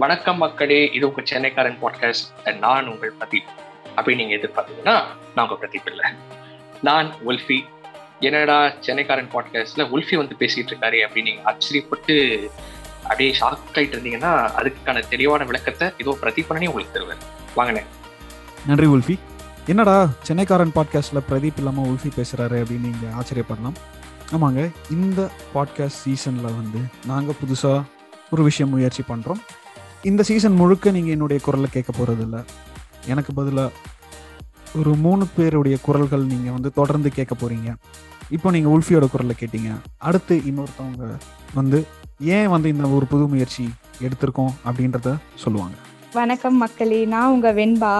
வணக்கம் மக்களே இது உங்க சென்னைக்காரன் பாட்காஸ்ட் நான் உங்கள் பிரதீப். அப்படின்னு நீங்க எதிர்பார்த்தீங்கன்னா நான் உங்க பிரதீப் இல்லை. நான் உல்ஃபி. என்னடா சென்னைக்காரன் பாட்காஸ்ட்ல உல்ஃபி வந்து பேசிட்டு இருக்காரு அப்படின்னு நீங்க ஆச்சரியப்பட்டு அப்படியே ஷாக் ஆயிட்டு இருந்தீங்கன்னா அதுக்கான தெளிவான விளக்கத்தை இதோ பிரதீபனே உங்களுக்கு தருவேன் வாங்கினேன் நன்றி உல்ஃபி. என்னடா சென்னைக்காரன் பாட்காஸ்ட்டில் பிரதீப் இல்லாமல் உல்ஃபி பேசுகிறாரு அப்படின்னு நீங்கள் ஆச்சரியப்படலாம். ஆமாங்க இந்த பாட்காஸ்ட் சீசனில் வந்து நாங்கள் புதுசாக ஒரு விஷயம் முயற்சி பண்ணுறோம் இந்த சீசன் முழுக்க நீங்கள் என்னுடைய குரலை கேட்க போகிறதில்ல எனக்கு பதிலாக ஒரு மூணு பேருடைய குரல்கள் நீங்கள் வந்து தொடர்ந்து கேட்க போகிறீங்க இப்போ நீங்கள் உல்ஃபியோட குரலை கேட்டீங்க. அடுத்து இன்னொருத்தவங்க வந்து ஏன் வந்து இந்த ஒரு புது முயற்சி எடுத்திருக்கோம் அப்படின்றத சொல்லுவாங்க. வணக்கம் மக்களே நான் உங்கள் வெண்பா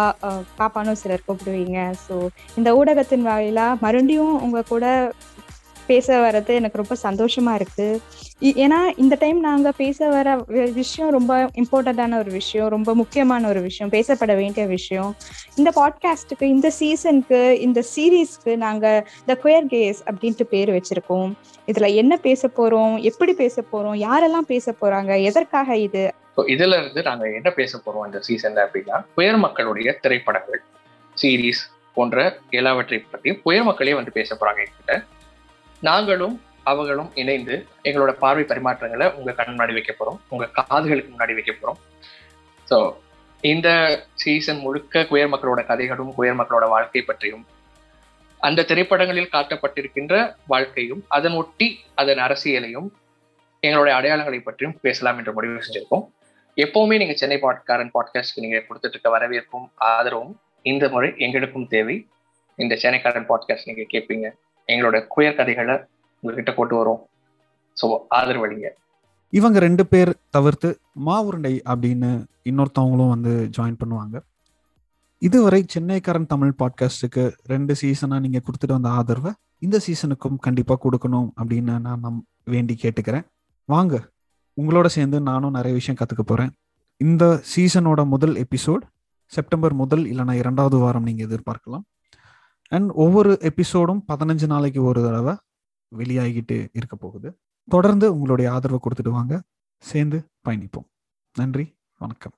பாப்பானும் சிலர் கூப்பிடுவீங்க. ஸோ இந்த ஊடகத்தின் வாயிலாக மறுபடியும் உங்கள் கூட பேச வர்றது எனக்கு ரொம்ப சந்தோஷமா இருக்கு. இ- ஏன்னா இந்த டைம் நாங்க பேச வர விஷயம் ரொம்ப இம்பார்ட்டண்டான ஒரு விஷயம் ரொம்ப முக்கியமான ஒரு விஷயம் பேசப்பட வேண்டிய விஷயம். இந்த பாட்காஸ்ட்டுக்கு இந்த சீசனுக்கு இந்த சீரீஸ்க்கு நாங்க த குயர் கேஸ் அப்படின்ட்டு பேர் வச்சிருக்கோம். இதுல என்ன பேச போறோம் எப்படி பேச போறோம் யாரெல்லாம் பேச போறாங்க எதற்காக இது? இதுல இருந்து நாங்க என்ன பேச போறோம் இந்த சீசன்ல அப்படின்னா குயர் மக்களுடைய திரைப்படங்கள் சீரீஸ் போன்ற எல்லாவற்றை பற்றியும் புயல் மக்களே வந்து பேச போறாங்க என்கிட்ட. நாங்களும் அவங்களும் இணைந்து எங்களோட பார்வை பரிமாற்றங்களை உங்க கண் முன்னாடி வைக்க போறோம். உங்க காதுகளுக்கு முன்னாடி வைக்க போறோம். ஸோ இந்த சீசன் முழுக்க குயர் மக்களோட கதைகளும் குயர் மக்களோட வாழ்க்கை பற்றியும் அந்த திரைப்படங்களில் காட்டப்பட்டிருக்கின்ற வாழ்க்கையும் அதன் ஒட்டி அதன் அரசியலையும் எங்களுடைய அடையாளங்களை பற்றியும் பேசலாம் என்று முடிவு செஞ்சிருக்கோம். எப்பவுமே நீங்க சென்னை பாட்காரன் பாட்காஸ்ட்க்கு நீங்க கொடுத்துட்டு இருக்க வரவேற்பும் ஆதரவும் இந்த முறை எங்களுக்கும் தேவை. இந்த சென்னைக்காரன் பாட்காஸ்ட் நீங்க கேட்பீங்க. எங்களோட குயர் கதைகளை உங்ககிட்ட கொண்டு வரும். ஸோ ஆதரவளிங்க. இவங்க ரெண்டு பேர் தவிர்த்து மாவுருண்டை அப்படின்னு இன்னொருத்தவங்களும் வந்து ஜாயின் பண்ணுவாங்க. இதுவரை சென்னைக்காரன் தமிழ் பாட்காஸ்ட்டுக்கு ரெண்டு சீசனாக நீங்கள் கொடுத்துட்டு வந்த ஆதரவை இந்த சீசனுக்கும் கண்டிப்பாக கொடுக்கணும் அப்படின்னு நான் நம் வேண்டி கேட்டுக்கிறேன். வாங்க உங்களோட சேர்ந்து நானும் நிறைய விஷயம் கற்றுக்க போகிறேன் இந்த சீசனோட முதல் எபிசோட் செப்டம்பர் முதல் இல்லைனா இரண்டாவது வாரம் நீங்கள் எதிர்பார்க்கலாம். அண்ட் ஒவ்வொரு எபிசோடும் பதினஞ்சு நாளைக்கு ஒரு தடவை வெளியாகிட்டு இருக்க போகுது. தொடர்ந்து உங்களுடைய ஆதரவை கொடுத்துட்டு வாங்க. சேர்ந்து பயணிப்போம். நன்றி. வணக்கம்.